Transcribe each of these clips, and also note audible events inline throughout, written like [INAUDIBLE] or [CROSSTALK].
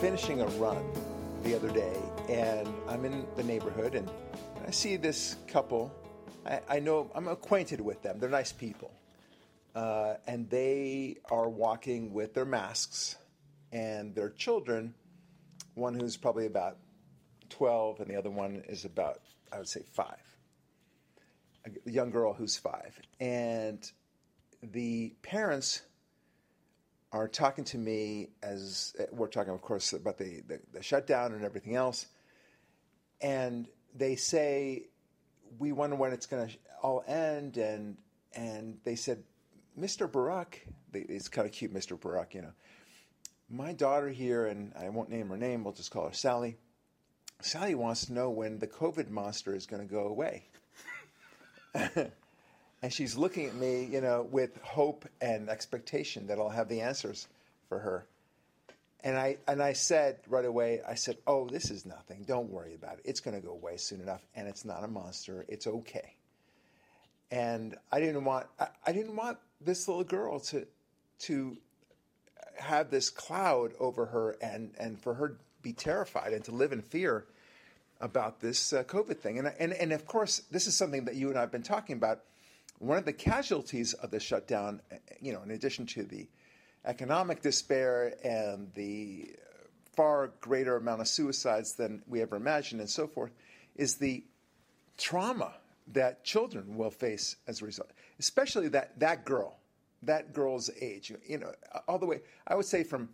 Finishing a run the other day, and I'm in the neighborhood, and I see this couple. I, I know I'm acquainted with them. They're nice people, uh, and they are walking with their masks, and their children. One who's probably about 12, and the other one is about, I would say, five. A young girl who's five, and the parents are talking to me as eh, we're talking, of course, about the, the, the, shutdown and everything else. And they say, we wonder when it's going to all end. And, and they said, Mr. Barack, it's kind of cute, Mr. Barack, you know. My daughter here, and I won't name her name, we'll just call her Sally. Sally wants to know when the COVID monster is going to go away. [LAUGHS] and she's looking at me, you know, with hope and expectation that I'll have the answers for her. And I and I said right away, I said, "Oh, this is nothing. Don't worry about it. It's going to go away soon enough, and it's not a monster. It's okay." And I didn't want I, I didn't want this little girl to to have this cloud over her and and for her to be terrified and to live in fear about this uh, COVID thing. And and and of course, this is something that you and I have been talking about one of the casualties of the shutdown, eh, eh, you know, in addition to the economic despair and the far greater amount of suicides than we ever imagined and so forth, is the trauma that children will face as a result, especially that, that girl, that girl's age, you know, all the way, I would say from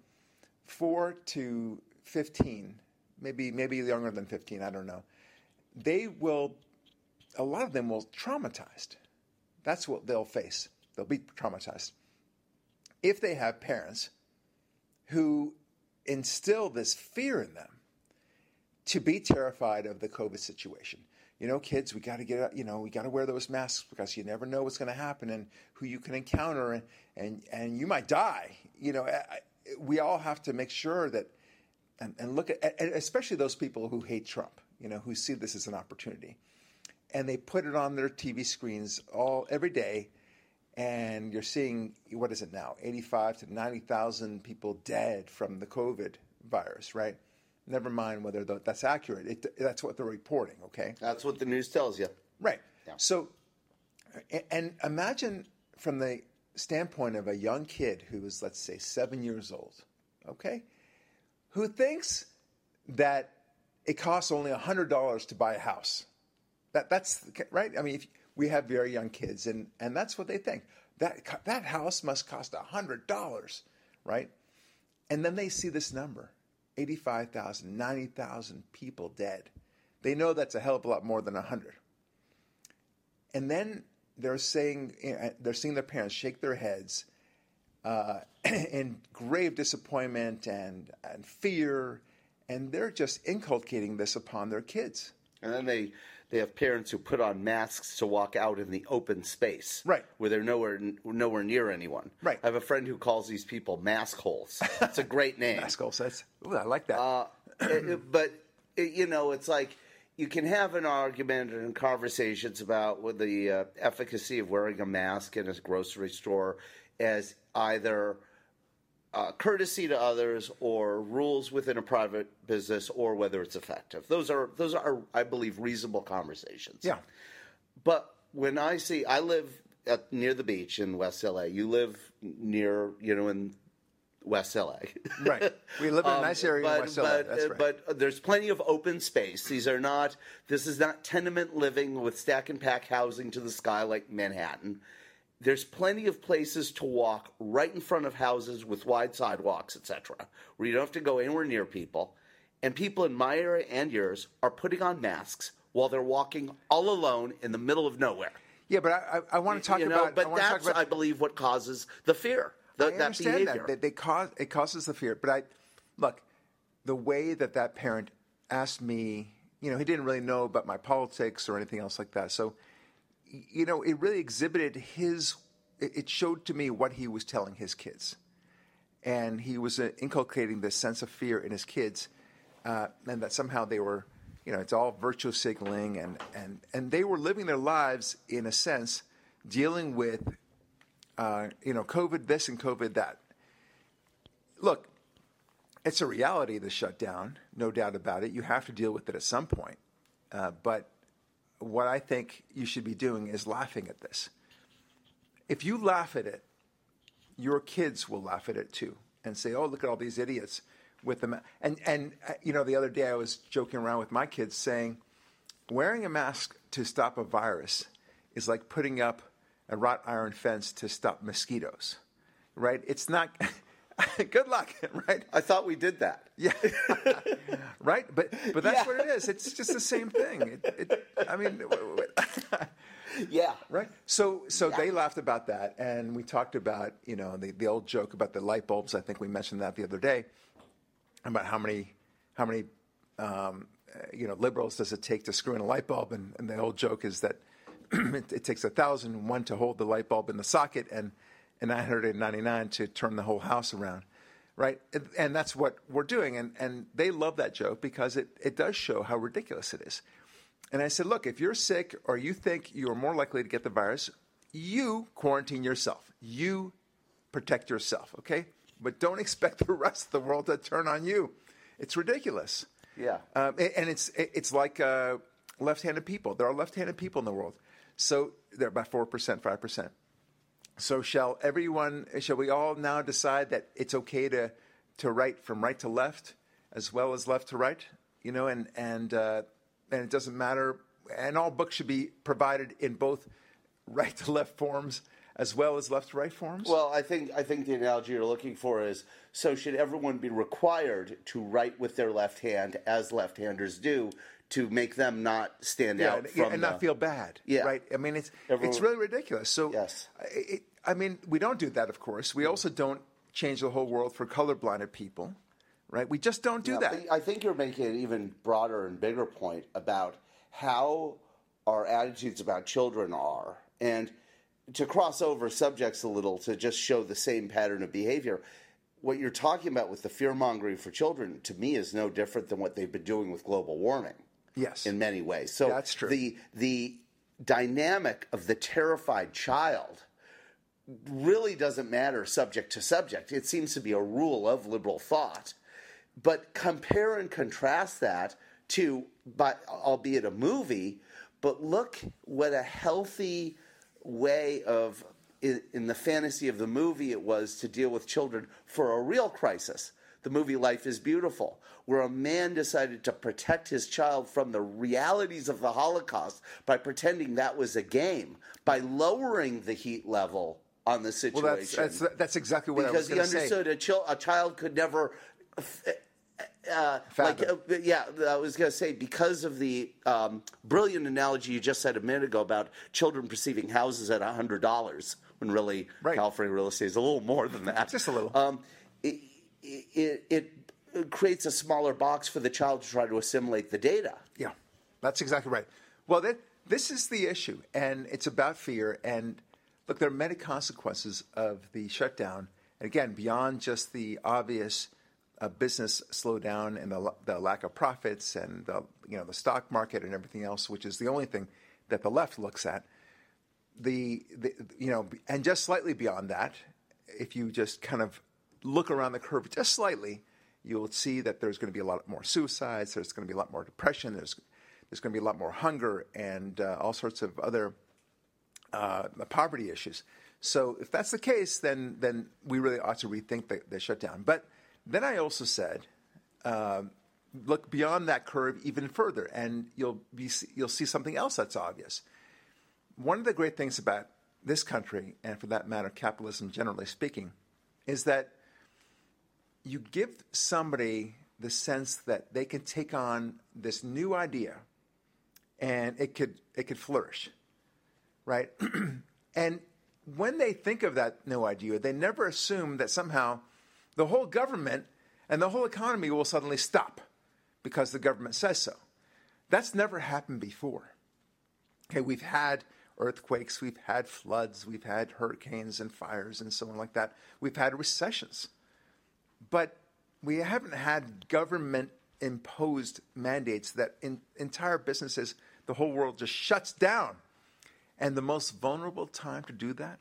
four to 15, maybe, maybe younger than 15, I don't know. They will, a lot of them will traumatized that's what they'll face. They'll be traumatized. If they have parents who instill this fear in them to be terrified of the COVID situation. You know, kids, we got to get, you know, we got to wear those masks because you never know what's going to happen and who you can encounter and, and, and you might die. You know, we all have to make sure that, and, and look at, especially those people who hate Trump, you know, who see this as an opportunity and they put it on their TV screens all every day, and you're seeing what is it now, 85 to 90,000 people dead from the COVID virus, right? Never mind whether that's accurate. It, that's what they're reporting. Okay, that's what the news tells you. Right. Yeah. So, and imagine from the standpoint of a young kid who is, let's say, seven years old, okay, who thinks that it costs only $100 to buy a house. That, that's right. I mean, if, we have very young kids, and, and that's what they think. That, that house must cost a $100, right? And then they see this number 85,000, 90,000 people dead. They know that's a hell of a lot more than 100. And then they're saying, they're seeing their parents shake their heads uh, [CLEARS THROAT] in grave disappointment and, and fear, and they're just inculcating this upon their kids. And then they they have parents who put on masks to walk out in the open space, right, where they're nowhere nowhere near anyone. Right. I have a friend who calls these people mask holes. It's a [LAUGHS] great name. mask holes. That's ooh, I like that. Uh, it, but it, you know, it's like you can have an argument and conversations about the uh, efficacy of wearing a mask in a grocery store as either uh, courtesy to others or rules within a private business or whether it's effective. Those are those are I believe reasonable conversations. Yeah. But when I see I live at, near the beach in West LA. You live near you know in West LA. [LAUGHS] right. We live in a nice area um, but, in West LA. But, That's right. but there's plenty of open space. These are not. This is not tenement living with stack and pack housing to the sky like Manhattan. There's plenty of places to walk right in front of houses with wide sidewalks, etc., where you don't have to go anywhere near people. And people in my area and yours are putting on masks while they're walking all alone in the middle of nowhere. Yeah, but I, I, I want to talk you know, about. But I that's, about, I believe, what causes the fear. The, I that understand behavior. that. They, they cause it causes the fear. But I look, the way that that parent asked me, you know, he didn't really know about my politics or anything else like that. So you know, it really exhibited his, it showed to me what he was telling his kids. And he was uh, inculcating this sense of fear in his kids, uh, and that somehow they were, you know, it's all virtue signaling, and, and, and they were living their lives in a sense, dealing with, uh, you know, COVID this and COVID that. Look, it's a reality, the shutdown, no doubt about it. You have to deal with it at some point. Uh, but what I think you should be doing is laughing at this. If you laugh at it, your kids will laugh at it too and say, "Oh, look at all these idiots with them." And and uh, you know, the other day I was joking around with my kids saying, wearing a mask to stop a virus is like putting up a wrought iron fence to stop mosquitoes, right? It's not. [LAUGHS] [LAUGHS] good luck, [LAUGHS] right? I thought we did that. Yeah, [LAUGHS] right. But but that's Yeah. what it is. It's just the same thing. It, it, I mean, Yeah. right? So so they laughed about that, and we talked about you know the the old joke about the light bulbs. I think we mentioned that the other day about how many how many um, you know liberals does it take to screw in a light bulb, and, and the old joke is that [CLEARS THROAT] it, it takes a thousand and one to hold the light bulb in the socket, and and 999 to turn the whole house around. Right, and, and that's what we're doing, and, and they love that joke because it, it does show how ridiculous it is. And I said, look, if you're sick or you think you are more likely to get the virus, you quarantine yourself. You protect yourself, okay? But don't expect [LAUGHS] the rest of the world to turn on you. It's ridiculous. Yeah. Um, and it's it's like uh, left-handed people. There are left-handed people in the world, so they're about four percent, five percent. So shall everyone? Shall we all now decide that it's okay to to write from right to left as well as left to right? You know, and and uh, and it doesn't matter. And all books should be provided in both right to left forms as well as left to right forms. Well, I think I think the analogy you're looking for is so should everyone be required to write with their left hand as left-handers do to make them not stand yeah, out and, and the, not feel bad. Yeah. right. I mean, it's Everyone- it's really ridiculous. So Yes. it, I mean, we don't do that, of course. We mm. also don't change the whole world for colorblinded people, right? We just don't do Yeah, that. I think you're making an even broader and bigger point about how our attitudes about children are. And to cross over subjects a little to just show the same pattern of behavior, what you're talking about with the fear mongering for children to me is no different than what they've been doing with global warming yes, in many ways. So That's true. the the dynamic of the terrified child really doesn't matter subject to subject. It seems to be a rule of liberal thought. But compare and contrast that to, but albeit a movie, but look what a healthy way of in, in the fantasy of the movie it was to deal with children for a real crisis. The movie Life is Beautiful, where a man decided to protect his child from the realities of the Holocaust by pretending that was a game, by lowering the heat level on the situation well, that's that's that's exactly what I was because he going to say. understood a, chil- a child could never uh, like uh, yeah i was going to say because of the um, brilliant analogy you just said a minute ago about children perceiving houses at $100 when really Right. california real estate is a little more than that Just a little. um, it, it, it, creates a smaller box for the child to try to assimilate the data Yeah, that's exactly right. Well, that, this is the issue, and it's about fear. And look, there are many consequences of the shutdown. And again, beyond just the obvious uh, business slowdown and the, the lack of profits and the you know the stock market and everything else, which is the only thing that the left looks at. The, the you know, and just slightly beyond that, if you just kind of look around the curve just slightly, you'll see that there's going to be a lot more suicides. There's going to be a lot more depression. There's there's going to be a lot more hunger and uh, all sorts of other uh, poverty issues. So if that's the case, then then we really ought to rethink the, the shutdown. But then I also said, um, look beyond that curve even further, and you'll be you'll see something else that's obvious. One of the great things about this country, and for that matter, capitalism generally speaking, is that you give somebody the sense that they can take on this new idea and it could it could flourish right? [CLEARS THROAT] And when they think of that new idea they never assume that somehow the whole government and the whole economy will suddenly stop because the government says so. That's never happened before. Okay we've had earthquakes we've had floods we've had hurricanes and fires and so on like that. We've had recessions but we haven't had government imposed mandates that in entire businesses, the whole world just shuts down. And the most vulnerable time to do that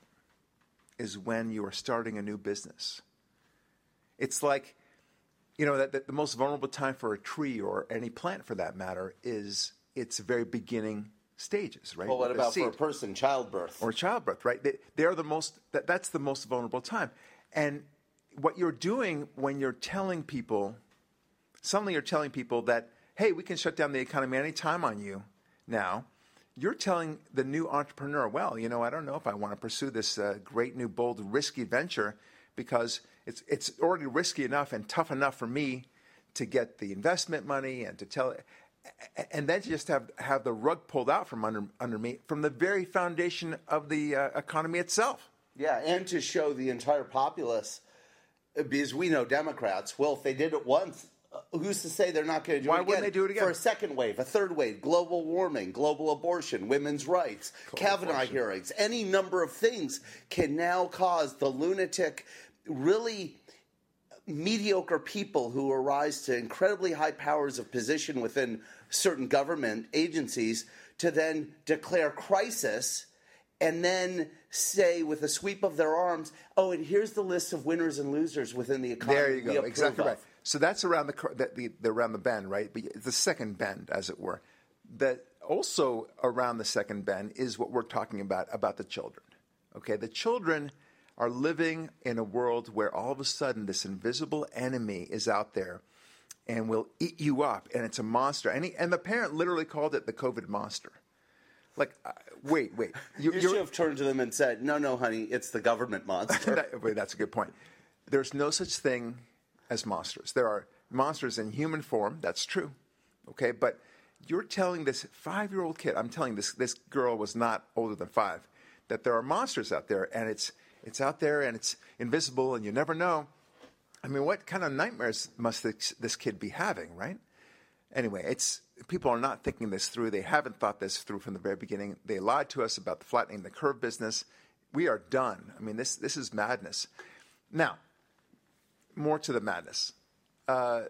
is when you are starting a new business. It's like you know that, that the most vulnerable time for a tree or any plant for that matter is its very beginning stages, right? Well, what about for a person, childbirth? or childbirth, right? They, they're the most. That, that's the most vulnerable time, and what you're doing when you're telling people, suddenly you're telling people that, hey, we can shut down the economy anytime on you now. You're telling the new entrepreneur, well, you know, I don't know if I want to pursue this uh, great new, bold, risky venture because it's it's already risky enough and tough enough for me to get the investment money and to tell it. and then to just have have the rug pulled out from under under me from the very foundation of the uh, economy itself. Yeah, and to show the entire populace, because we know Democrats. Well, if they did it once, uh, who's to say they're not going to do Why it again? Why wouldn't they do it again? For a second wave, a third wave, global warming, global abortion, women's rights, Kavanaugh abortion. hearings, any number of things can now cause the lunatic, really mediocre people who arise to incredibly high powers of position within certain government agencies to then declare crisis and then say with a sweep of their arms, "Oh, and here's the list of winners and losers within the economy." There you go, exactly of." right. So that's around the, the, the around the bend, right? But the second bend, as it were. That also around the second bend is what we're talking about about the children. Okay, the children are living in a world where all of a sudden this invisible enemy is out there and will eat you up, and it's a monster. And, he, and the parent literally called it the COVID monster. Like, uh, wait, wait, You you're- should have turned to them and said, "No, no, honey, it's the government monster." [LAUGHS] that, wait, that's a good point. There's no such thing as monsters. There are monsters in human form. That's true. Okay, but you're telling this five-year-old kid. I'm telling this this girl was not older than five. That there are monsters out there, and it's it's out there, and it's invisible, and you never know. I mean, what kind of nightmares must this, this kid be having, right? Anyway, it's people are not thinking this through. They haven't thought this through from the very beginning. They lied to us about the flattening the curve business. We are done. I mean, this this is madness. Now, more to the madness. Uh,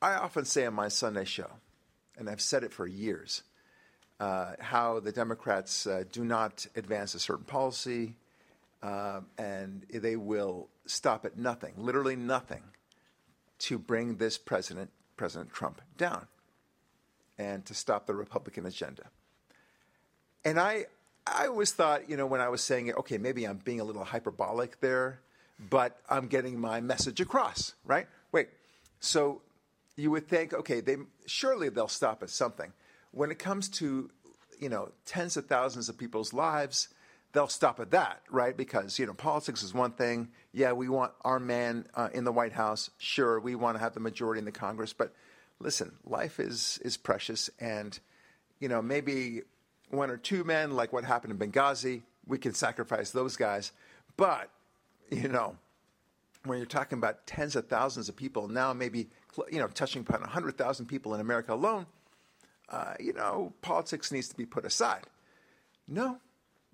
I often say on my Sunday show, and I've said it for years, uh, how the Democrats uh, do not advance a certain policy, uh, and they will stop at nothing, literally nothing, to bring this president, President Trump, down, and to stop the Republican agenda. And I, I always thought, you know, when I was saying it, okay, maybe I'm being a little hyperbolic there, but I'm getting my message across, right? Wait, so you would think, okay, they surely they'll stop at something. When it comes to, you know, tens of thousands of people's lives, they'll stop at that, right? Because you know, politics is one thing. Yeah, we want our man uh, in the White House. Sure, we want to have the majority in the Congress, but listen, life is is precious, and you know, maybe one or two men, like what happened in Benghazi, we can sacrifice those guys. But you know, when you're talking about tens of thousands of people now, maybe you know, touching upon hundred thousand people in America alone, uh, you know, politics needs to be put aside. No,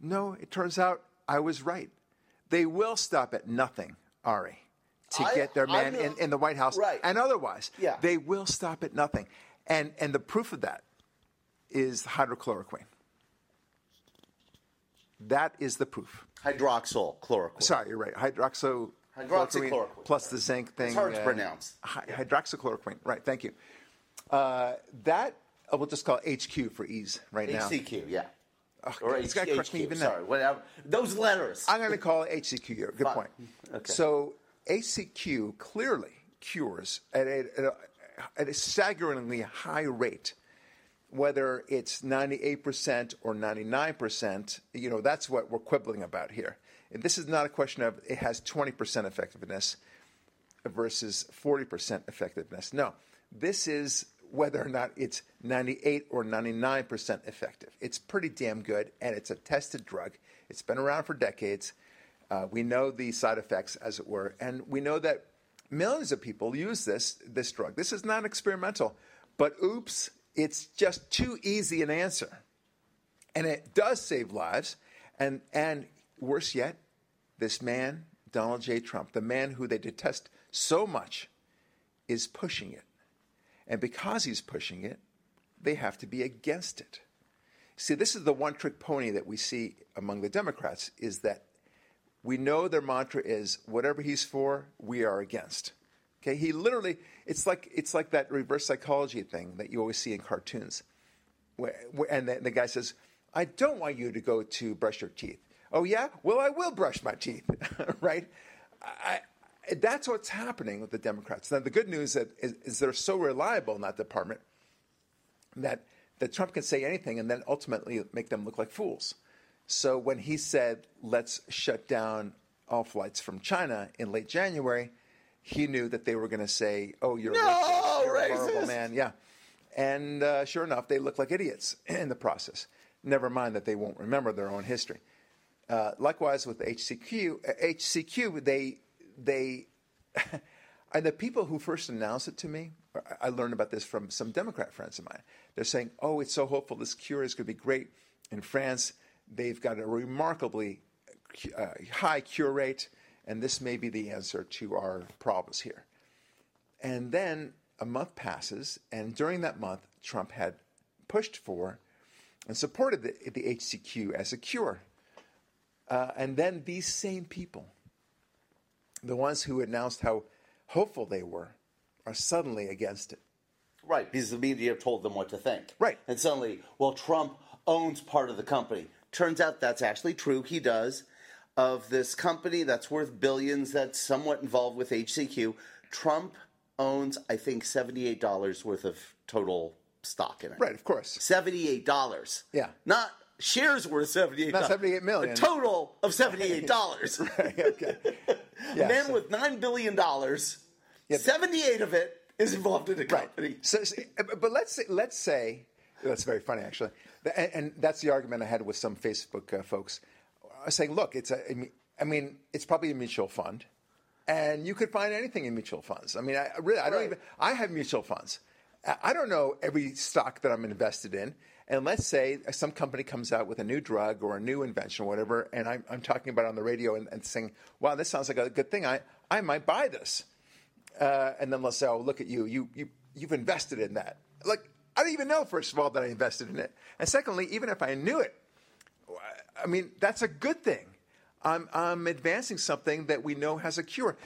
no, it turns out I was right. They will stop at nothing, Ari, to I- get their man in, in the White House Right. and otherwise. Yeah. They will stop at nothing. And, and the proof of that is hydrochloroquine. That is the proof. Hydroxyl chloroquine. Sorry, you're right. Hydroxo Hydroxychloroquine. plus the zinc thing. It's hard to uh, pronounce. hy- hydroxychloroquine. Right. Thank you. Uh, that uh, we'll just call it HQ for ease right now. HCQ, yeah. Oh, or this guy corrects me even now. sorry, whatever. Those letters. I'm going to call it HCQ. here. Good Fine. point. Okay. So HCQ clearly cures at a, at a, at a staggeringly high rate. Whether it's 98% or 99%, you know, that's what we're quibbling about here. And this is not a question of it has 20% effectiveness versus 40% effectiveness. No, this is whether or not it's 98 or 99% effective. It's pretty damn good, and it's a tested drug. It's been around for decades. Uh, we know the side effects, as it were, and we know that millions of people use this this drug. This is not experimental, but oops, it's just too easy an answer, and it does save lives. And and worse yet, this man, Donald J. Trump, the man who they detest so much, is pushing it. And because he's pushing it, they have to be against it. See, this is the one trick pony that we see among the Democrats is that we know their mantra is whatever he's for, we are against. Okay, he literally it's like it's like that reverse psychology thing that you always see in cartoons, and the, the guy says, "I don't want you to go to brush your teeth." Oh yeah, well I will brush my teeth, [LAUGHS] right? I, that's what's happening with the Democrats. Now the good news is, is they're so reliable in that department that that Trump can say anything and then ultimately make them look like fools. So when he said, "Let's shut down all flights from China" in late January he knew that they were going to say, "Oh, you're, no, racist, you're racist. a horrible man." Yeah, and uh, sure enough, they look like idiots [CLEARS THROAT] in the process. Never mind that they won't remember their own history. Uh, likewise with HCQ, HCQ, they they [LAUGHS] and the people who first announced it to me. I learned about this from some Democrat friends of mine. They're saying, "Oh, it's so hopeful. This cure is going to be great." In France, they've got a remarkably uh, high cure rate and this may be the answer to our problems here. And then a month passes, and during that month, Trump had pushed for and supported the, the HCQ as a cure. Uh, and then these same people, the ones who announced how hopeful they were, are suddenly against it. Right, because the media told them what to think. Right. And suddenly, well, Trump owns part of the company. Turns out that's actually true. He does of this company that's worth billions that's somewhat involved with HCQ. Trump owns, I think, $78 worth of total stock in it. Right, of course. $78. Yeah. Not shares worth $78. Not 78 million. A total of $78. [LAUGHS] right, okay. Yeah, Man so, with $9 billion, yeah, 78 of it is involved in the company. Right. So, so, but let's say, let's say, that's very funny actually, and, and that's the argument I had with some Facebook uh, folks saying, look, it's a, I mean, it's probably a mutual fund, and you could find anything in mutual funds. I mean, I really, I don't right. even, I have mutual funds. I don't know every stock that I'm invested in. And let's say some company comes out with a new drug or a new invention or whatever, and I'm, I'm talking about it on the radio and, and, saying, wow, this sounds like a good thing. I, I might buy this. Uh, and then let's say, oh, look at you. you. You, you've invested in that. Like, I don't even know, first of all, that I invested in it. And secondly, even if I knew it, I mean, that's a good thing. I'm, I'm advancing something that we know has a cure.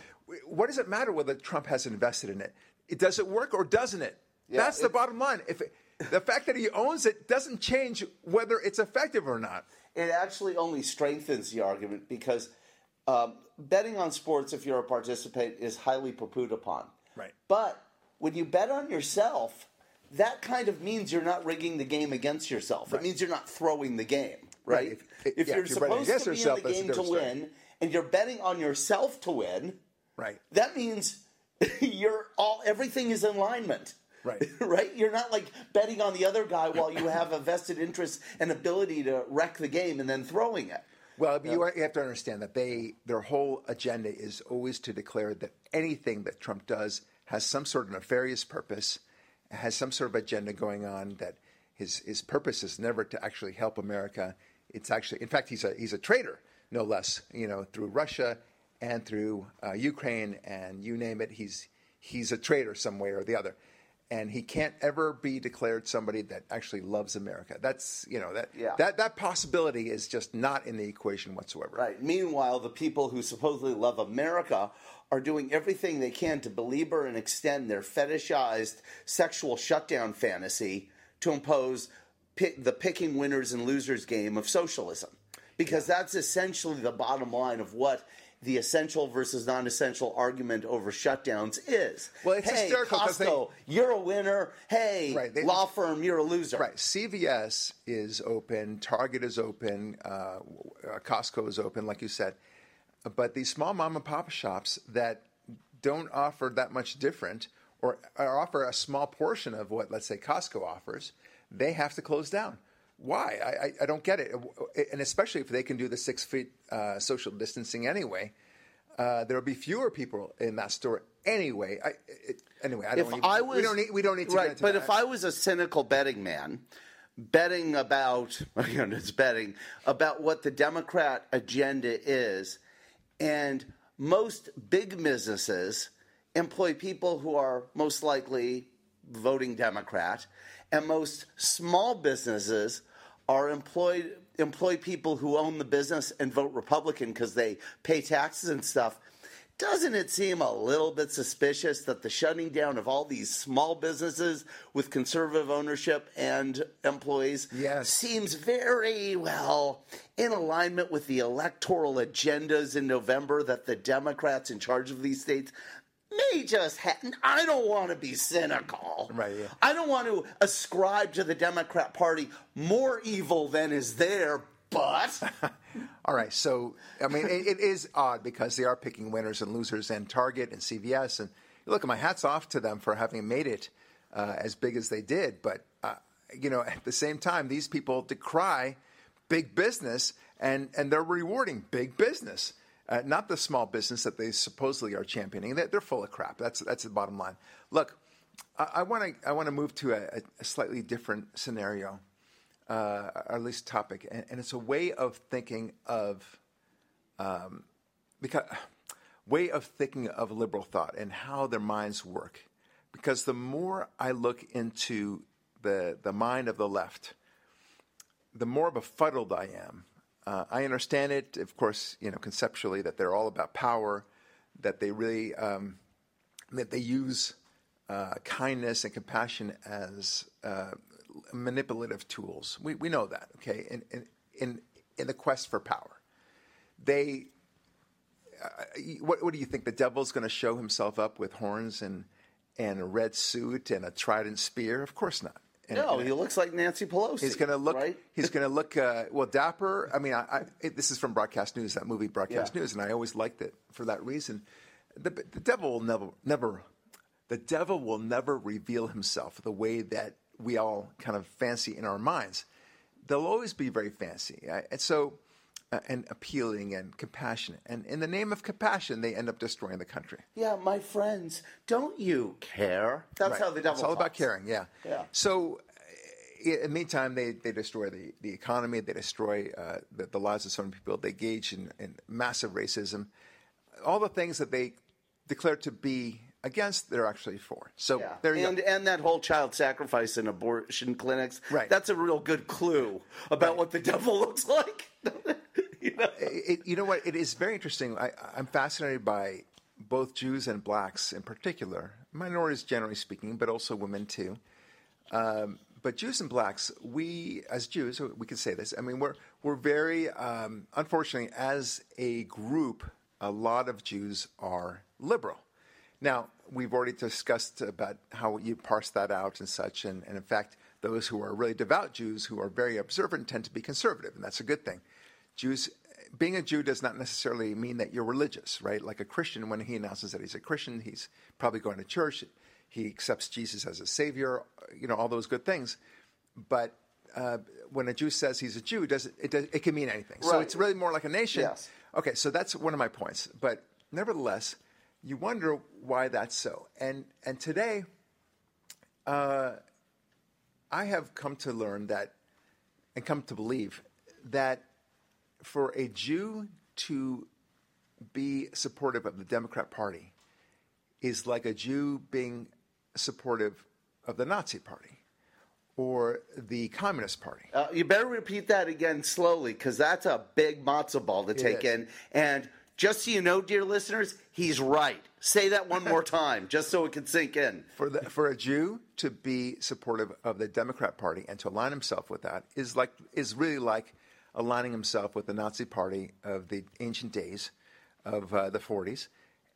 What does it matter whether Trump has invested in it? it does it work or doesn't it? Yeah, that's the bottom line. If it, the fact that he owns it doesn't change whether it's effective or not. It actually only strengthens the argument because um, betting on sports, if you're a participant, is highly poo upon. Right. But when you bet on yourself, that kind of means you're not rigging the game against yourself. Right. It means you're not throwing the game right? If, if yeah, you're, if you're supposed to be yourself, in the game to win, and you're betting on yourself to win, right? That means [LAUGHS] you're all everything is in alignment. Right. [LAUGHS] right? You're not like betting on the other guy while you have a vested interest and ability to wreck the game and then throwing it. Well, you, you have to understand that they their whole agenda is always to declare that anything that Trump does has some sort of nefarious purpose, has some sort of agenda going on that his his purpose is never to actually help America it's actually, in fact, he's a he's a traitor, no less. You know, through Russia and through uh, Ukraine and you name it, he's he's a traitor some way or the other. And he can't ever be declared somebody that actually loves America. That's you know that yeah. that that possibility is just not in the equation whatsoever. Right. Meanwhile, the people who supposedly love America are doing everything they can to belabor and extend their fetishized sexual shutdown fantasy to impose pick, the picking winners and losers game of socialism, because yeah. that's essentially the bottom line of what the essential versus non-essential argument over shutdowns is. Well, it's hey, Costco, they, you're a winner. Hey, right, they, law firm, you're a loser. Right. CVS is open. Target is open. Uh, uh, Costco is open, like you said. But these small mom and pop shops that don't offer that much different, or, or offer a small portion of what, let's say, Costco offers, they have to close down. Why? I, I, I don't get it. And especially if they can do the six feet uh, social distancing anyway, uh, there'll be fewer people in that store anyway. I, it, anyway, I don't. If even, I was, we don't need. We don't need to. Right, but that. if I was a cynical betting man, betting about [LAUGHS] again, it's betting about what the Democrat agenda is, and most big businesses employ people who are most likely voting Democrat and most small businesses are employed employ people who own the business and vote Republican because they pay taxes and stuff. doesn't it seem a little bit suspicious that the shutting down of all these small businesses with conservative ownership and employees Yes. seems very well in alignment with the electoral agendas in November that the Democrats in charge of these states may just have. I don't want to be cynical. Right, yeah. I don't want to ascribe to the Democrat Party more evil than is there, but. [LAUGHS] All right, so I mean, it, it is odd because they are picking winners and losers, and Target and CVS, and look, my hats off to them for having made it uh, as big as they did. But uh, you know, at the same time, these people decry big business, and and they're rewarding big business, uh, not the small business that they supposedly are championing. They're, they're full of crap. That's that's the bottom line. Look, I want to I want to move to a, a slightly different scenario uh, or at least topic, and, and it's a way of thinking of, um, because way of thinking of liberal thought and how their minds work. Because the more I look into the the mind of the left, the more befuddled I am. Uh, I understand it, of course, you know, conceptually that they're all about power, that they really um, that they use uh, kindness and compassion as uh, manipulative tools. We, we know that, okay? In, in, in, in the quest for power. They, uh, what, what do you think? The devil's going to show himself up with horns and, and a red suit and a trident spear? Of course not. And, No, and he looks like Nancy Pelosi. He's going to look. Right? He's going to look. Uh, well, dapper. I mean, I, I, it, this is from Broadcast News, that movie Broadcast Yeah. News, and I always liked it for that reason. The, the devil will never, never, the devil will never reveal himself the way that we all kind of fancy in our minds. They'll always be very fancy, and so and appealing and compassionate. And in the name of compassion, they end up destroying the country. Yeah, my friends, don't you care? That's Right. how the devil It's all about caring. Yeah. Yeah. So, uh, in the meantime, they, they destroy the, the economy. They destroy uh, the, the lives of so many people. They engage in, in massive racism. All the things that they declare to be against, they're actually for. So Yeah. there you and go. and that whole child sacrifice in abortion clinics. Right. That's a real good clue about what the devil [LAUGHS] looks like. [LAUGHS] it, you know what? It is very interesting. I, I'm fascinated by both Jews and blacks in particular, minorities generally speaking, but also women too. Um, but Jews and blacks, we as Jews, we can say this. I mean, we're we're very um, unfortunately as a group, a lot of Jews are liberal. Now we've already discussed about how you parse that out and such, and, and in fact, those who are really devout Jews who are very observant tend to be conservative, and that's a good thing. Jews, being a Jew does not necessarily mean that you're religious, right? Like a Christian, when he announces that he's a Christian, he's probably going to church. He accepts Jesus as a savior, you know, all those good things. But uh, when a Jew says he's a Jew, does it, it, does, it can mean anything. So it's really more like a nation. Yes. Okay, so that's one of my points. But nevertheless, you wonder why that's so. And and today, uh, I have come to learn that, and come to believe that for a Jew to be supportive of the Democrat Party is like a Jew being supportive of the Nazi Party or the Communist Party. Uh, you better repeat that again slowly because that's a big matzo ball to take is. in. And just so you know, dear listeners, he's right. Say that one more [LAUGHS] time, just so it can sink in. For the, for a Jew to be supportive of the Democrat Party and to align himself with that is like is really like aligning himself with the Nazi Party of the ancient days of uh, the 40s,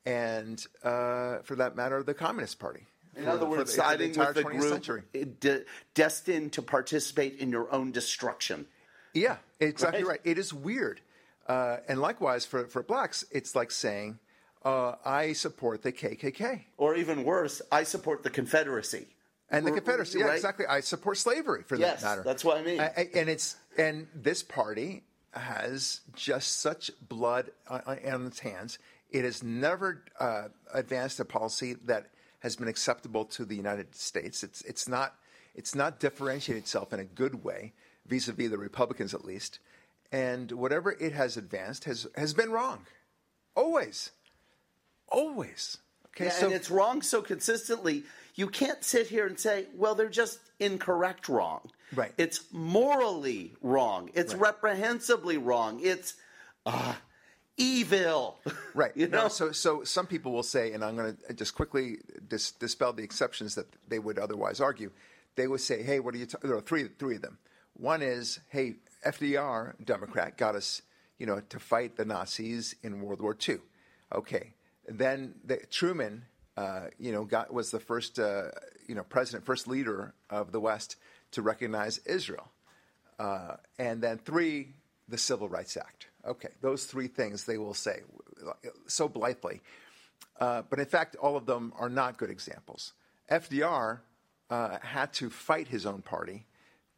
and uh, for that matter, the Communist Party. In for- other words, the- siding entire with the group century. de- destined to participate in your own destruction. Yeah, exactly Right? right. It is weird. Uh, and likewise, for, for blacks, it's like saying, uh, I support the KKK. Or even worse, I support the Confederacy. And the Confederacy, yeah, right? exactly. I support slavery for Yes, that matter. that's what I mean. I- and it's and this party has just such blood on, on its hands. It has never uh, advanced a policy that has been acceptable to the United States. It's it's not it's not differentiated itself in a good way vis-a-vis the Republicans, at least. And whatever it has advanced has has been wrong, always, always. Okay, Yeah, so and it's wrong so consistently, you can't sit here and say, well, they're just incorrect wrong. Right. It's morally wrong. It's reprehensibly wrong. It's uh, evil. [LAUGHS] Right. you No, know. so, so some people will say, and I'm going to just quickly dis- dispel the exceptions that they would otherwise argue. They would say, "Hey, what are you?" Ta-? There are three, three of them. One is, "Hey, FDR, Democrat, got us, you know, to fight the Nazis in World War II." Okay. Then the, Truman, uh, you know, got was the first, uh, you know, president, first leader of the West to recognize Israel. Uh, and then three, the Civil Rights Act. Okay, those three things they will say so blithely. Uh, but in fact, all of them are not good examples. FDR uh, had to fight his own party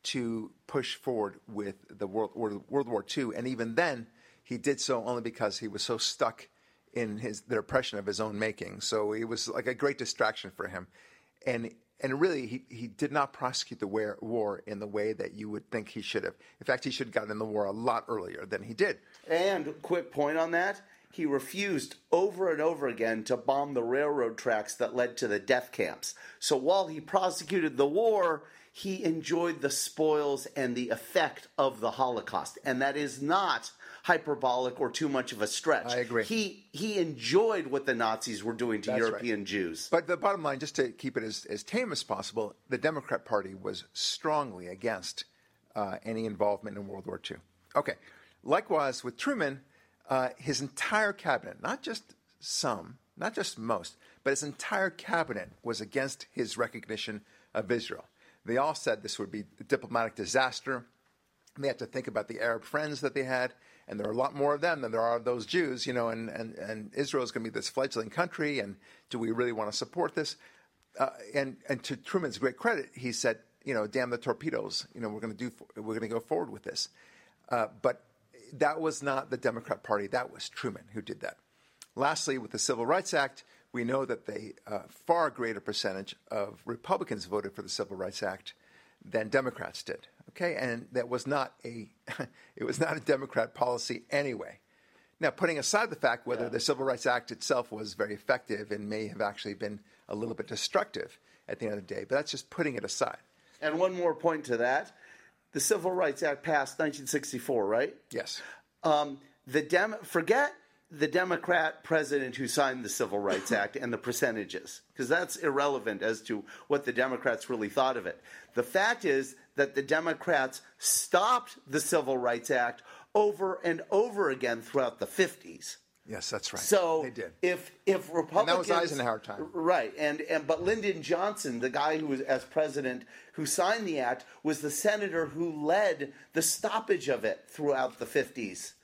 to push forward with the World, World War II, and even then, he did so only because he was so stuck in his the oppression of his own making. So it was like a great distraction for him, and and really he, he did not prosecute the war, war in the way that you would think he should have. In fact, he should have gotten in the war a lot earlier than he did. And quick point on that, he refused over and over again to bomb the railroad tracks that led to the death camps. So while he prosecuted the war, he enjoyed the spoils and the effect of the Holocaust. And that is not hyperbolic or too much of a stretch. I agree. He he enjoyed what the Nazis were doing to That's right. European Jews. But the bottom line, just to keep it as, as tame as possible, the Democrat Party was strongly against uh, any involvement in World War II. Okay. Likewise, with Truman, uh, his entire cabinet, not just some, not just most, but his entire cabinet was against his recognition of Israel. They all said this would be a diplomatic disaster. They had to think about the Arab friends that they had, and there are a lot more of them than there are those Jews, you know, and, and, and Israel is going to be this fledgling country, and do we really want to support this? Uh, and, and to Truman's great credit, he said, you know, damn the torpedoes, you know, we're going to do, we're going to go forward with this. Uh, but that was not the Democrat Party, that was Truman who did that. Lastly, with the Civil Rights Act, we know that a uh, far greater percentage of Republicans voted for the Civil Rights Act than Democrats did. Okay, and that was not a [LAUGHS] it was not a Democrat policy anyway. Now, putting aside the fact whether Yeah. the Civil Rights Act itself was very effective and may have actually been a little bit destructive at the end of the day, but that's just putting it aside. And one more point to that. The Civil Rights Act passed 1964, right? Yes. um, the Dem- forget the Democrat president who signed the Civil Rights [COUGHS] Act and the percentages, because that's irrelevant as to what the Democrats really thought of it. The fact is that the Democrats stopped the Civil Rights Act over and over again throughout the 50s. Yes, that's right. So they did. if if Republicans that was Eisenhower time. right and and but Lyndon Johnson, the guy who was as president who signed the act, was the senator who led the stoppage of it throughout the fifties,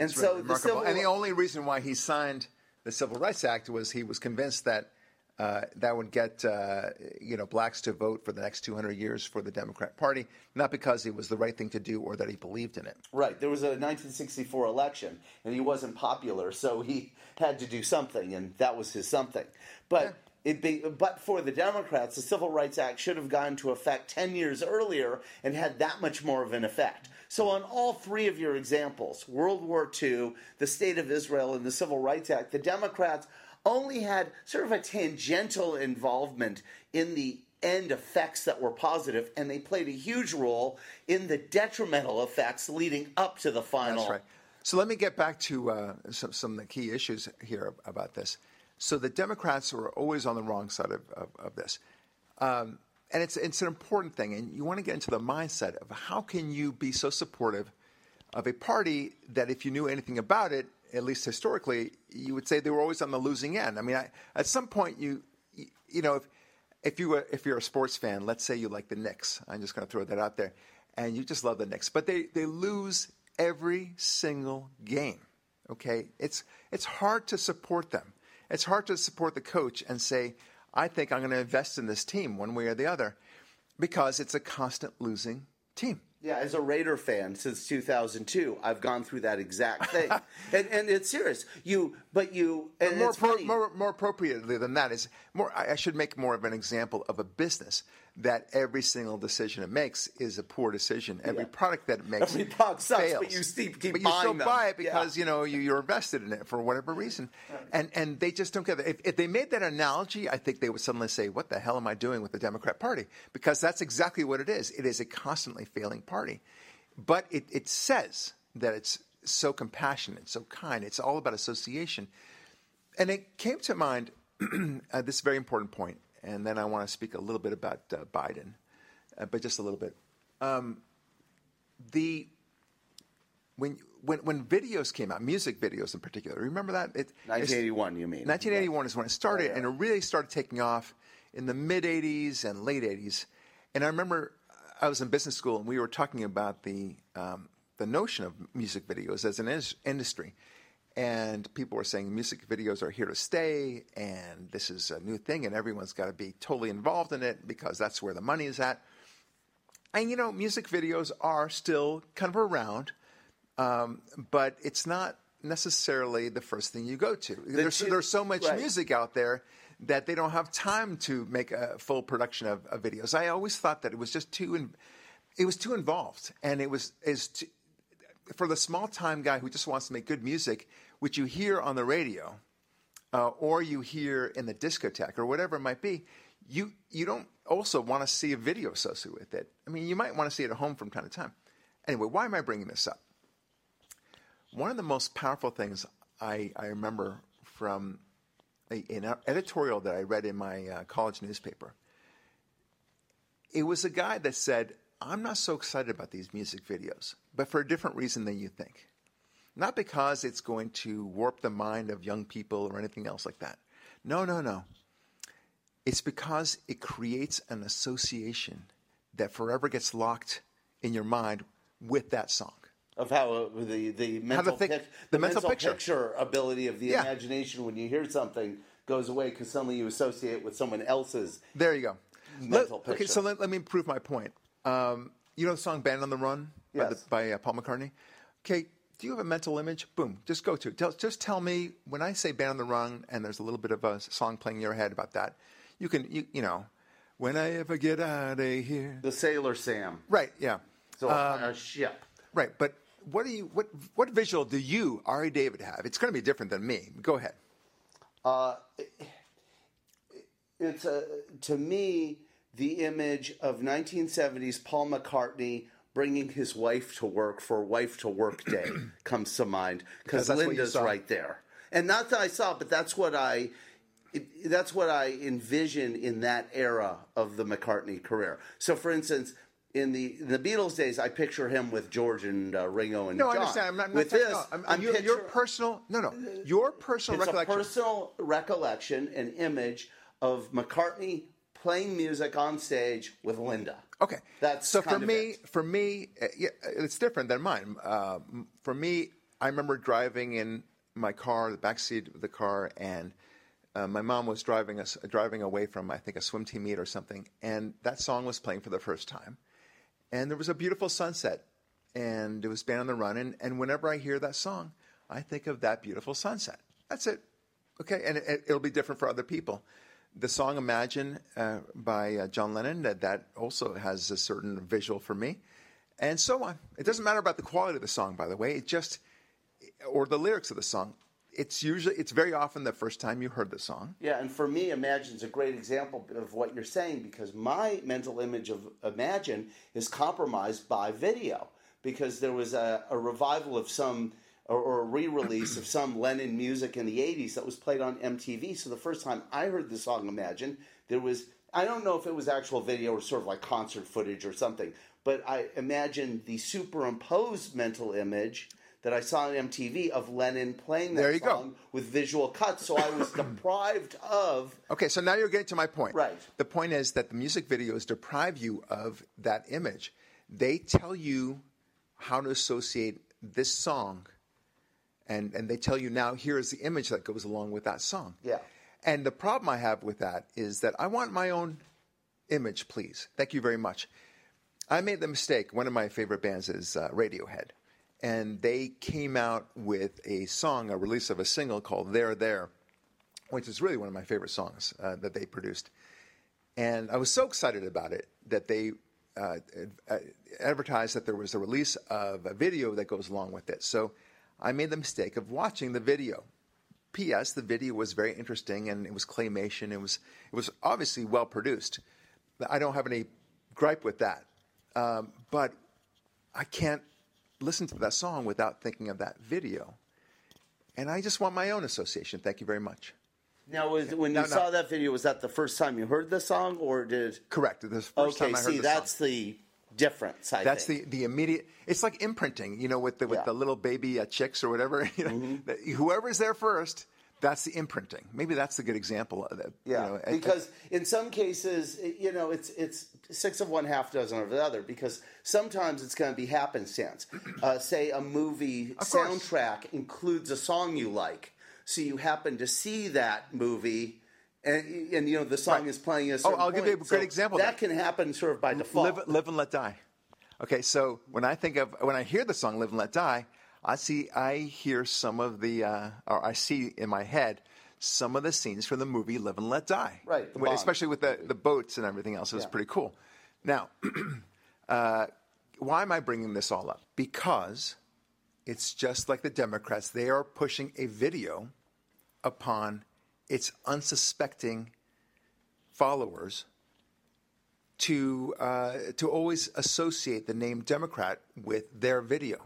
and so the civil and the only reason why he signed the Civil Rights Act was he was convinced that uh, that would get uh, you know blacks to vote for the next 200 years for the Democrat Party, not because it was the right thing to do or that he believed in it. right there was a 1964 election and he wasn't popular, so he had to do something, and that was his something. But it be, but for the Democrats, the Civil Rights Act should have gone into effect 10 years earlier and had that much more of an effect. So, on all three of your examples World War II, the State of Israel, and the Civil Rights Act the Democrats only had sort of a tangential involvement in the end effects that were positive, and they played a huge role in the detrimental effects leading up to the final. That's right. So let me get back to uh, some, some of the key issues here about this. So the Democrats were always on the wrong side of, of, of this. Um, and it's, it's an important thing. And you want to get into the mindset of how can you be so supportive of a party that if you knew anything about it, at least historically, you would say they were always on the losing end. I mean, I, at some point, you, you, know, if, if, you were, if you're a sports fan, let's say you like the Knicks. I'm just going to throw that out there. And you just love the Knicks. But they, they lose every single game. Okay, it's it's hard to support them. It's hard to support the coach and say, "I think I'm going to invest in this team one way or the other," because it's a constant losing team. Yeah, as a Raider fan since 2002, I've gone through that exact thing, [LAUGHS] and and it's serious. You, but you, and more, pro- more, more appropriately than that is more. I should make more of an example of a business that every single decision it makes is a poor decision. Every Yeah. product that it makes Every product sucks, fails. but you keep- keep but you still them. buy it Yeah. because you know you, you're invested in it for whatever reason, and and they just don't get it. If, if they made that analogy, I think they would suddenly say, "What the hell am I doing with the Democrat Party?" Because that's exactly what it is. It is a constantly failing party, but it, it says that it's so compassionate, so kind. It's all about association. And it came to mind [CLEARS THROAT] uh, this very important point, and then I want to speak a little bit about uh, Biden, uh, but just a little bit. Um, the when when when videos came out, music videos in particular. Remember that? It, 1981, you mean? 1981 is when it started, yeah. and it really started taking off in the mid 80s and late 80s. And I remember I was in business school, and we were talking about the um, the notion of music videos as an industry. And people were saying music videos are here to stay, and this is a new thing, and everyone's got to be totally involved in it because that's where the money is at. And you know, music videos are still kind of around, um, but it's not necessarily the first thing you go to. There's, two- there's so much right. music out there that they don't have time to make a full production of, of videos. I always thought that it was just too, in, it was too involved, and it was is for the small time guy who just wants to make good music, which you hear on the radio uh, or you hear in the discotheque or whatever it might be, you you don't also want to see a video associated with it. I mean, you might want to see it at home from time to time. Anyway, why am I bringing this up? One of the most powerful things I, I remember from a, an editorial that I read in my uh, college newspaper. It was a guy that said, "I'm not so excited about these music videos, but for a different reason than you think." Not because it's going to warp the mind of young people or anything else like that. No, no, no. It's because it creates an association that forever gets locked in your mind with that song. of how uh, the the mental think- pic- the mental picture. ability of the Yeah. imagination when you hear something goes away because suddenly you associate it with someone else's. There you go. Mental Let- okay, so let, let me prove my point. Um, you know the song "Band on the Run" by, Yes. the, by uh, Paul McCartney. Okay, do you have a mental image? Boom, just go to it. Tell, just tell me when I say "Band on the Run" and there's a little bit of a song playing in your head about that. You can, you, you know, when I ever get out of here. The Sailor Sam. Right. Yeah. So Um, a ship. Right. But what do you what what visual do you Ari David have? It's going to be different than me. Go ahead. It's a, to me the image of 1970s Paul McCartney bringing his wife to work for Wife to Work [CLEARS THROAT] Day comes to mind because that's what you Linda's right there, and not that I saw, but that's what I. It, that's what I envision in that era of the McCartney career. So, for instance, in the in the Beatles days, I picture him with George and uh, Ringo and No, John. I understand. I'm not, I'm not with talking- this, I'm, I'm your, your personal no no your personal it's recollection. a personal recollection, an image of McCartney playing music on stage with Linda. Okay, That's so for me. it. For me, uh, yeah, it's different than mine. Uh, for me, I remember driving in my car, the back seat of the car, and uh, my mom was driving us driving away from I think a swim team meet or something, and that song was playing for the first time, and there was a beautiful sunset, and it was Band on the Run, and, and whenever I hear that song, I think of that beautiful sunset. That's it. Okay, and it, it'll be different for other people. The song "Imagine" uh, by uh, John Lennon that that also has a certain visual for me, and so on. It doesn't matter about the quality of the song, by the way. It just or the lyrics of the song. It's usually it's very often the first time you heard the song. Yeah, and for me, Imagine's a great example of what you're saying because my mental image of Imagine is compromised by video because there was a, a revival of some or, or a re-release of some Lennon music in the '80s that was played on MTV. So the first time I heard the song Imagine, there was I don't know if it was actual video or sort of like concert footage or something, but I imagine the superimposed mental image. That I saw on MTV of Lennon playing that There you go. song with visual cuts, so I was [CLEARS THROAT] deprived of Okay, so now you're getting to my point. Right. The point is that the music videos deprive you of that image. They tell you how to associate this song, and and they tell you now here is the image that goes along with that song. Yeah. And the problem I have with that is that I want my own image, please. Thank you very much. I made the mistake. One of my favorite bands is uh, Radiohead, and they came out with a song, a release of a single called "There There," which is really one of my favorite songs uh, that they produced. And I was so excited about it that they uh, uh, advertised that there was a release of a video that goes along with it. So I made the mistake of watching the video. P.S. The video was very interesting and it was claymation. It was it was obviously well produced. I don't have any gripe with that, um, but I can't listen to that song without thinking of that video. And I just want my own association. Thank you very much. Now, was, when No, you no. saw that video, was that the first time you heard the song, or did? Correct. The first Okay, time I heard see, the that's the difference. I That's think. the, the immediate. It's like imprinting, you know, with the with Yeah. the little baby uh, chicks or whatever. [LAUGHS] You know, Mm-hmm. whoever's there first, that's the imprinting. Maybe that's a good example of that. Yeah, you know, because in some cases, you know, it's it's six of one, half dozen of the other. Because sometimes it's going to be happenstance. Uh, say a movie Of course. soundtrack includes a song you like, so you happen to see that movie, and and you know the song Right. is playing. At a Oh, I'll give you a great So example That can happen sort of by default. live, live and let die. Okay, so when I think of when I hear the song "Live and Let Die," I see I hear some of the uh, or I see in my head some of the scenes from the movie "Live and Let Die." Right, When- especially with the the boats and everything else. It was Yeah. pretty cool. Now, [CLEARS THROAT] uh, why am I bringing this all up? Because it's just like the Democrats; they are pushing a video upon its unsuspecting followers to uh, to always associate the name Democrat with their video,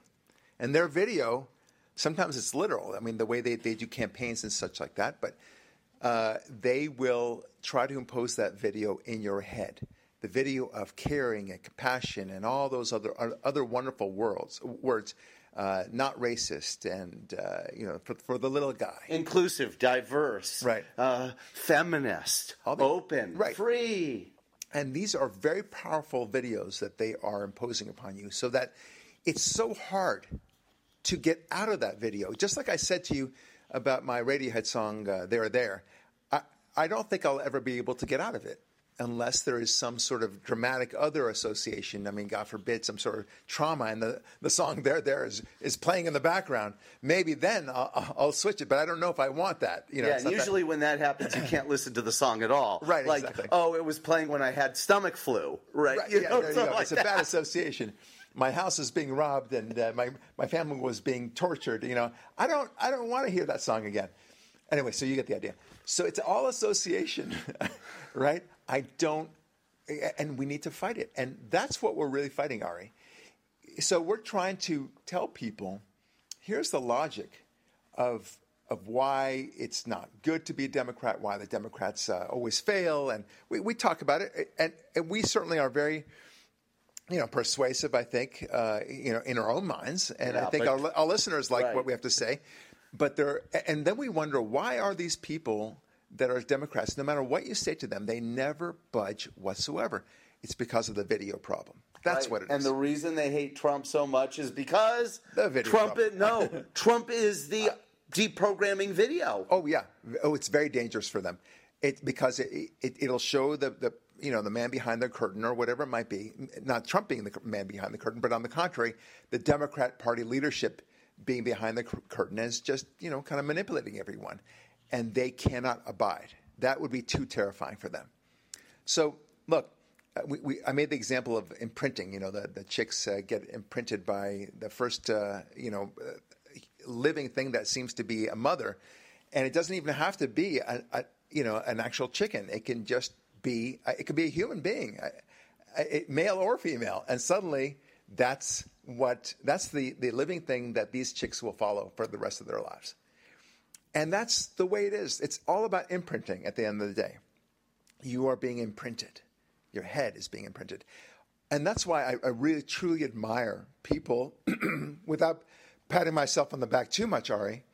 and their video sometimes it's literal. I mean, the way they, they do campaigns and such like that, but uh, they will try to impose that video in your head. The video of caring and compassion and all those other other wonderful words words, uh, not racist and uh, you know for, for the little guy. Inclusive, diverse, Right. Uh, feminist, the- open, right. free. And these are very powerful videos that they are imposing upon you so that it's so hard to get out of that video. Just like I said to you about my Radiohead song, uh, There, There, I, I don't think I'll ever be able to get out of it unless there is some sort of dramatic other association. I mean, God forbid, some sort of trauma, and the, the song There, There is, is playing in the background. Maybe then I'll, I'll switch it, but I don't know if I want that. You know, Yeah, not that- usually when that happens, you can't listen to the song at all. [LAUGHS] Right, Like, exactly. oh, it was playing when I had stomach flu. Right. Right, You yeah, know, there you go. like it's a bad [LAUGHS] association. My house is being robbed, and uh, my my family was being tortured. You know, I don't I don't want to hear that song again. Anyway, so you get the idea. So it's all association, [LAUGHS] right? I don't, and we need to fight it, and that's what we're really fighting, Ari. So we're trying to tell people, here's the logic of of why it's not good to be a Democrat, why the Democrats uh, always fail, and we, we talk about it, and, and we certainly are very, you know, persuasive. I think, uh, you know, in our own minds, and Yeah, I think but- our, our listeners like Right. what we have to say. But there, and then we wonder why are these people that are Democrats, no matter what you say to them, they never budge whatsoever. It's because of the video problem. That's Right. what it is. and the reason they hate Trump so much is because The video Trump. problem. Is, no, [LAUGHS] Trump is the uh, deprogramming video. Oh yeah. Oh, it's very dangerous for them. It because it, it it'll show the the you know the man behind the curtain or whatever it might be. Not Trump being the man behind the curtain, but on the contrary, the Democrat Party leadership being behind the curtain is just you know kind of manipulating everyone, and they cannot abide. That would be too terrifying for them. So look, uh, we, we, I made the example of imprinting. You know, the the chicks uh, get imprinted by the first uh, you know uh, living thing that seems to be a mother, and it doesn't even have to be a, a you know an actual chicken. It can just be uh, it could be a human being, male or female, and suddenly that's what that's the the living thing that these chicks will follow for the rest of their lives. And that's the way it is. It's all about imprinting at the end of the day you are being imprinted. Your head is being imprinted. And that's why I, I really truly admire people [CLEARS THROAT] without patting myself on the back too much, Ari.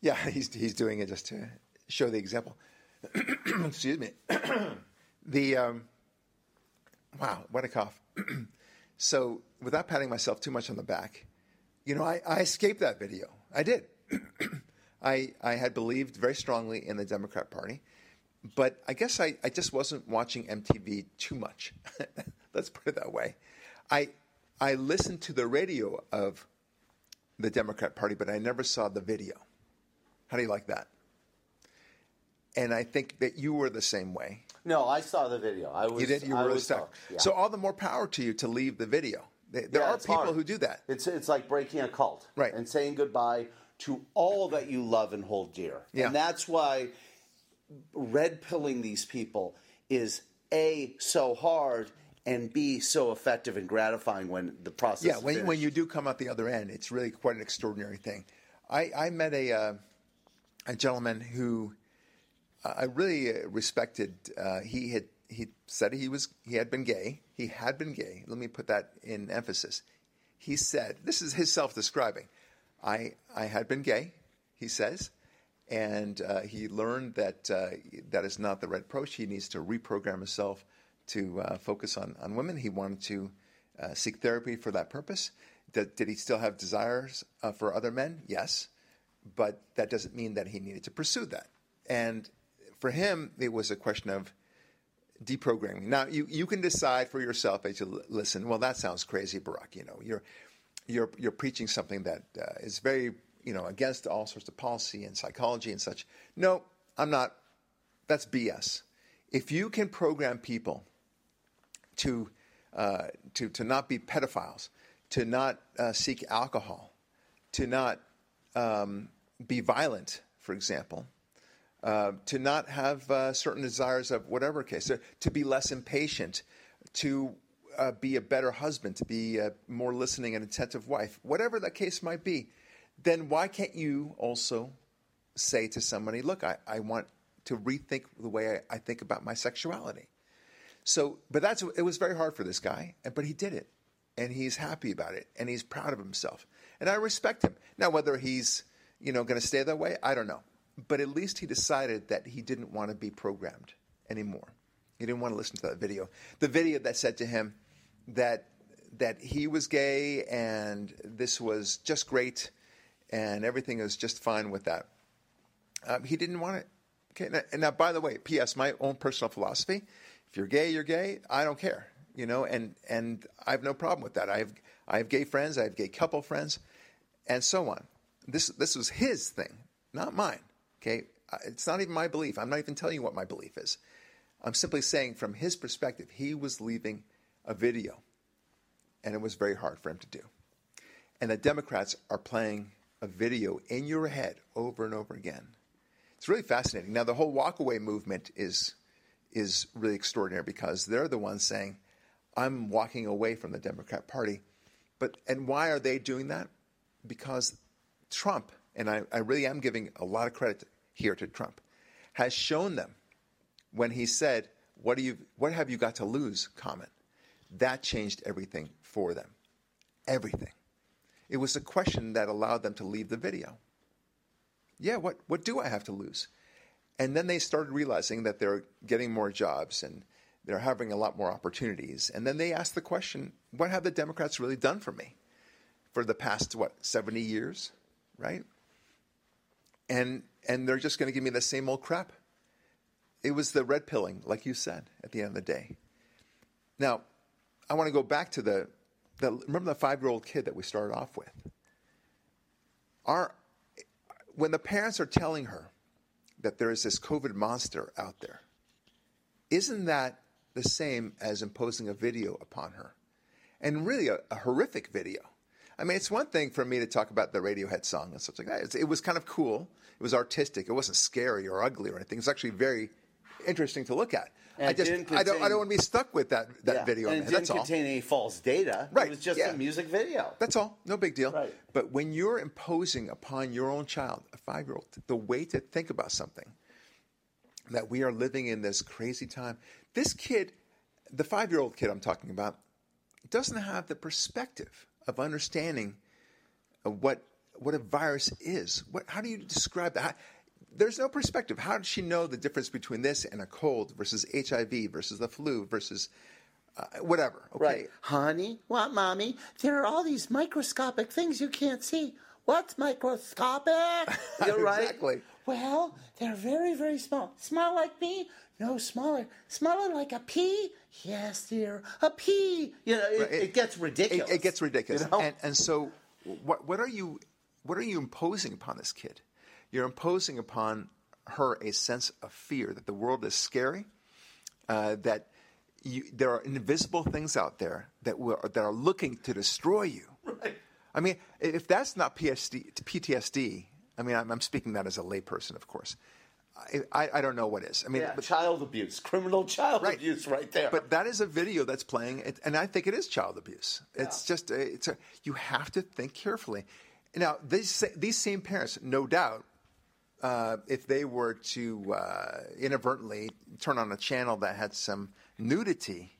Yeah, [LAUGHS] he's, he's doing it just to show the example. [CLEARS THROAT] Excuse me. [CLEARS THROAT] the, um, wow, what a cough. so without patting myself too much on the back, you know, I, I escaped that video. I did. I, I had believed very strongly in the Democrat Party but I guess I, I just wasn't watching MTV too much. [LAUGHS] Let's put it that way. I I listened to the radio of the Democrat Party, but I never saw the video. How do you like that? And I think that you were the same way. No, I saw the video. I was. You did. You I were was stuck. yeah. So all the more power to you to leave the video. There there Yeah, are people hard. who do that. It's it's like breaking a cult, Right. And saying goodbye to all that you love and hold dear. Yeah. And that's why red pilling these people is a so hard and B, so effective and gratifying when the process. Yeah, when, when you do come out the other end, it's really quite an extraordinary thing. I, I met a uh, a gentleman who uh, I really uh, respected. Uh, he had he said he was he had been gay. He had been gay. Let me put that in emphasis. He said this is his self describing. I I had been gay. He says. And uh, he learned that uh, that is not the right approach. He needs to reprogram himself to uh, focus on, on women. He wanted to uh, seek therapy for that purpose. Did, did he still have desires uh, for other men? Yes. But that doesn't mean that he needed to pursue that. And for him, it was a question of deprogramming. Now, you, you can decide for yourself as you l- listen, well, that sounds crazy, Barak. You know, you're, you're, you're preaching something that uh, is very, you know, against all sorts of policy and psychology and such. No, I'm not. That's BS. If you can program people to, uh, to, to not be pedophiles, to not uh, seek alcohol, to not um, be violent, for example, uh, to not have uh, certain desires of whatever case, to, to be less impatient, to uh, be a better husband, to be a more listening and attentive wife, whatever that case might be, then why can't you also say to somebody, look, I, I want to rethink the way I, I think about my sexuality? So, but that's it was very hard for this guy, but he did it, and he's happy about it, and he's proud of himself, and I respect him. Now, whether he's you know going to stay that way, I don't know, but at least he decided that he didn't want to be programmed anymore. He didn't want to listen to that video. The video that said to him that that he was gay and this was just great, and everything was just fine with that. Um, he didn't want it. Okay. Now, and now, by the way, P.S. My own personal philosophy: if you're gay, you're gay. I don't care. You know, and and I have no problem with that. I have I have gay friends. I have gay couple friends, and so on. This this was his thing, not mine. Okay, it's not even my belief. I'm not even telling you what my belief is. I'm simply saying from his perspective, he was leaving a video, and it was very hard for him to do. And the Democrats are playing a video in your head over and over again. It's really fascinating. Now, the whole walkaway movement is is really extraordinary because they're the ones saying, "I'm walking away from the Democrat Party," but and why are they doing that? Because Trump, and I, I really am giving a lot of credit here to Trump, has shown them when he said, "What do you? What have you got to lose?" comment. That changed everything for them. Everything. It was a question that allowed them to leave the video. Yeah, what, what do I have to lose? And then they started realizing that they're getting more jobs and they're having a lot more opportunities. And then they asked the question, what have the Democrats really done for me for the past, what, 70 years, right? And, and they're just going to give me the same old crap. It was the red pilling, like you said, at the end of the day. Now, I want to go back to the, the remember the five year old kid that we started off with? Our, when the parents are telling her that there is this COVID monster out there, isn't that the same as imposing a video upon her? And really a, a horrific video. I mean, it's one thing for me to talk about the Radiohead song and such like that. It was kind of cool. It was artistic. It wasn't scary or ugly or anything. It's actually very interesting to look at. And I just, didn't I don't, I don't want to be stuck with that that Yeah, video. and man. it That's didn't all. contain any false data. Right, It was just yeah. a music video. That's all. No big deal. Right. But when you're imposing upon your own child, a five year old, the way to think about something, that we are living in this crazy time, this kid, the five year old kid I'm talking about, doesn't have the perspective of understanding what, what a virus is. What, how do you describe that? How- there's no perspective. How does she know the difference between this and a cold versus HIV versus the flu versus uh, whatever? Okay. Right. Honey, what, mommy? There are all these microscopic things you can't see. What's microscopic? [LAUGHS] You're right. Exactly. Well, they're very, very small. Small like me? No, smaller. Smaller like a pea? Yes, dear, a pea. You know, it, Right, it, gets ridiculous. It, it gets ridiculous. You know? And and so what what are you what are you imposing upon this kid? You're imposing upon her a sense of fear that the world is scary, uh, that you, there are invisible things out there that will, that are looking to destroy you. Right. I mean, if that's not PSD, PTSD, I mean, I'm, I'm speaking that as a layperson, of course. I, I, don't know what is. I mean, Yeah, but, child abuse, criminal child Right. abuse, right there. but that is a video that's playing, and I think it is child abuse. It's just it's a you have to think carefully. Now these these same parents, no doubt, uh, if they were to uh, inadvertently turn on a channel that had some nudity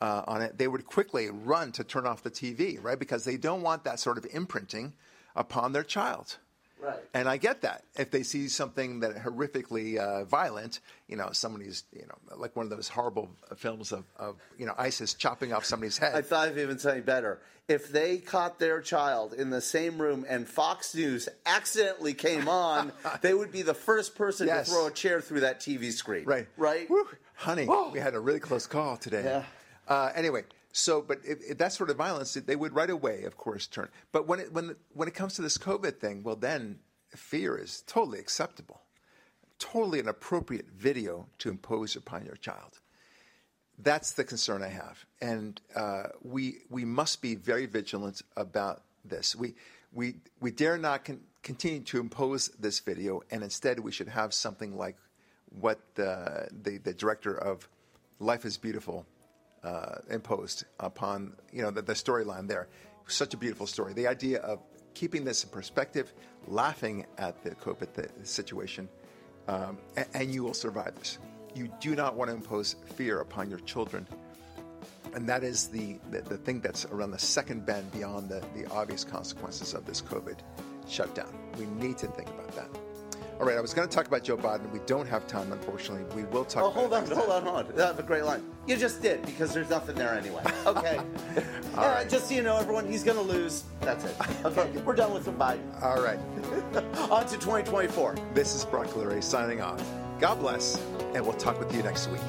uh, on it, they would quickly run to turn off the TV, right? Because they don't want that sort of imprinting upon their child. Right. And I get that. If they see something that horrifically uh, violent, you know, somebody's, you know, like one of those horrible films of, of you know, ISIS chopping off somebody's head. I thought of even something better. If they caught their child in the same room and Fox News accidentally came on, [LAUGHS] they would be the first person Yes. to throw a chair through that TV screen. Right. Right. Woo, honey, Whoa. [GASPS] we had a really close call today. Yeah. Uh, anyway, so but if, if that sort of violence, they would right away, of course, turn. But when it when when it comes to this COVID thing, well, then fear is totally acceptable, totally an appropriate video to impose upon your child. That's the concern I have, and uh, we we must be very vigilant about this. We we we dare not con- continue to impose this video, and instead we should have something like what the the, the director of Life is Beautiful uh, imposed upon you know the, the storyline there. Such a beautiful story. The idea of keeping this in perspective, laughing at the COVID th- situation, um, and, and you will survive this. You do not want to impose fear upon your children. And that is the, the, the thing that's around the second bend beyond the, the obvious consequences of this COVID shutdown. We need to think about that. All right, I was going to talk about Joe Biden. We don't have time, unfortunately. We will talk Oh, hold on, hold on, hold on. That's a great line. You just did because there's nothing there anyway. [LAUGHS] Okay. yeah, right. Just so you know, everyone, he's going to lose. That's it. Okay, [LAUGHS] we're done with the Biden. All right. [LAUGHS] On to 2024. This is Barak Lurie signing off. God bless, and we'll talk with you next week.